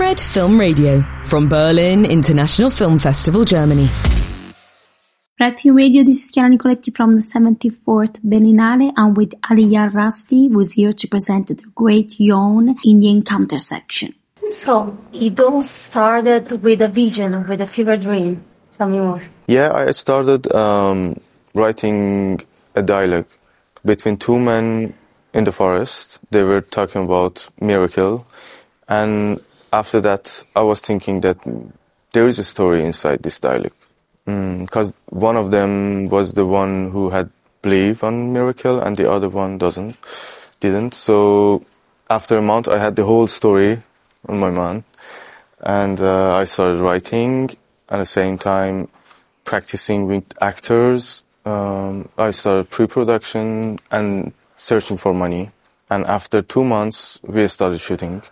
Fred Film Radio from Berlin International Film Festival, Germany. Red Film Radio, this is Chiara Nicoletti from the 74th Berlinale. I'm with Aliyar Rasti, who is here to present the Great Yawn in the Encounter section. So, it all started with a vision, with a fever dream. Tell me more. Yeah, I started um, writing a dialogue between two men in the forest. They were talking about miracle, and after that, I was thinking that there is a story inside this dialect. Because mm, one of them was the one who had believed on miracle, and the other one doesn't, didn't. So after a month, I had the whole story on my mind, and uh, I started writing. At the same time, practicing with actors. Um, I started pre-production and searching for money. And after two months, we started shooting.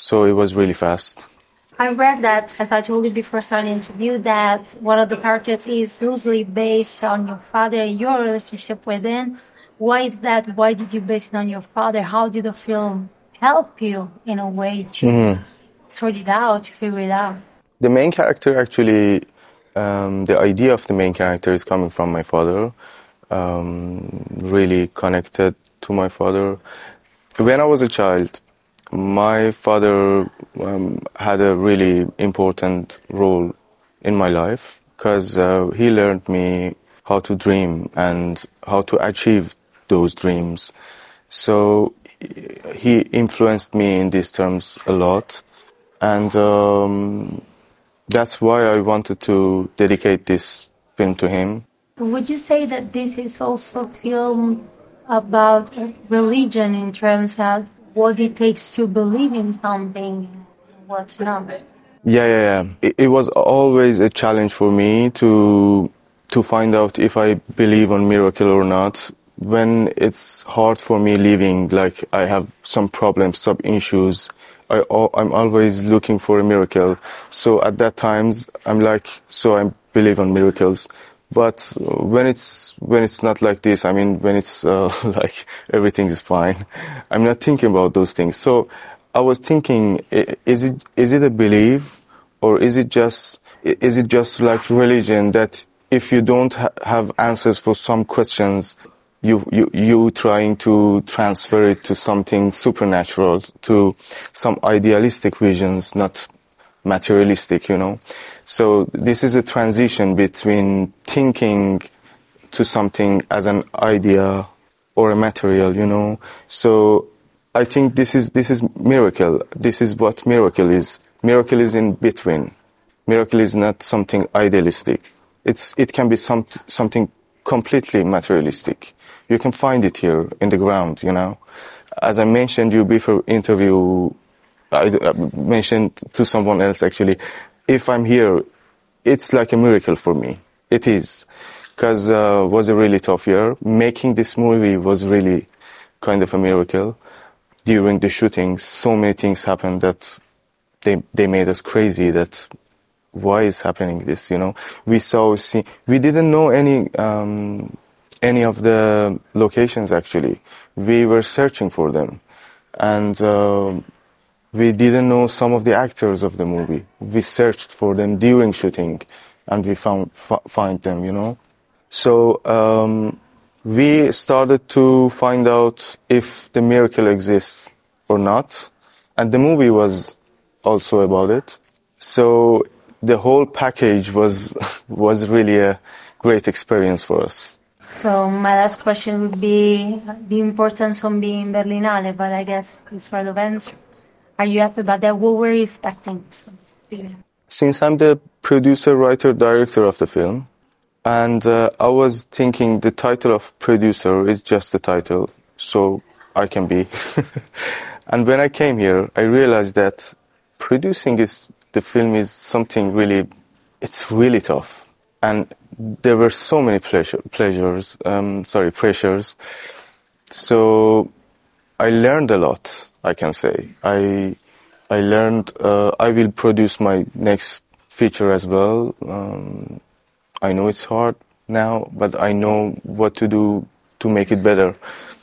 So it was really fast. I read that, as I told you before starting the interview, that one of the characters is loosely based on your father and your relationship with him. Why is that? Why did you base it on your father? How did the film help you in a way to mm-hmm. sort it out, to figure it out? The main character actually, um, the idea of the main character is coming from my father. Um, really connected to my father. When I was a child, my father um, had a really important role in my life because uh, he learned me how to dream and how to achieve those dreams. So he influenced me in these terms a lot, and um, that's why I wanted to dedicate this film to him. Would you say that this is also a film about religion in terms of what it takes to believe in something, what not. Yeah, yeah, yeah. It, it, was always a challenge for me to to find out if I believe on miracle or not. When it's hard for me living, like I have some problems, some issues, I, I'm always looking for a miracle. So at that times, I'm like, so I believe on miracles. But when it's when it's not like this, I mean, when it's uh, like everything is fine, I'm not thinking about those things. So I was thinking, is it is it a belief, or is it just is it just like religion that if you don't ha- have answers for some questions, you you you trying to transfer it to something supernatural, to some idealistic visions, not materialistic, you know. So this is a transition between thinking to something as an idea or a material, you know. So I think this is this is miracle. This is what miracle is. Miracle is in between. Miracle is not something idealistic. It's it can be some something completely materialistic. You can find it here in the ground, you know. As I mentioned you before interview I mentioned to someone else actually, if I'm here, it's like a miracle for me. It is. Because uh, was a really tough year. Making this movie was really kind of a miracle. During the shooting, so many things happened that they they made us crazy. That why is happening this? You know, we saw see we didn't know any um, any of the locations actually. We were searching for them, and. Uh, we didn't know some of the actors of the movie. We searched for them during shooting, and we found f- find them. You know, so um, we started to find out if the miracle exists or not, and the movie was also about it. So the whole package was was really a great experience for us. So my last question would be the importance of being Berlinale, but I guess it's answered. Are you happy about that? What were you expecting Since I'm the producer, writer, director of the film, and uh, I was thinking the title of producer is just the title, so I can be. and when I came here, I realized that producing is the film is something really, it's really tough, and there were so many pleasure, pleasures, um, sorry, pressures. So I learned a lot I can say. I I learned uh, I will produce my next feature as well. Um, I know it's hard now, but I know what to do to make it better.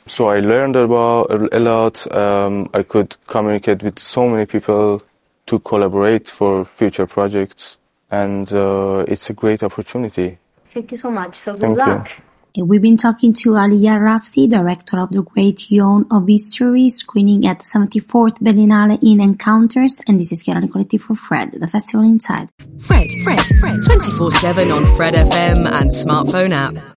So I learned about a lot. Um, I could communicate with so many people to collaborate for future projects, and uh, it's a great opportunity. Thank you so much. So good Thank luck. And we've been talking to Aliyar Rasti, director of The Great Yawn of History, screening at the 74th Berlinale in Encounters, and this is Chiara Nicoletti for Fred, the festival inside. Fred, Fred, Fred, 24 7 on Fred FM and smartphone app.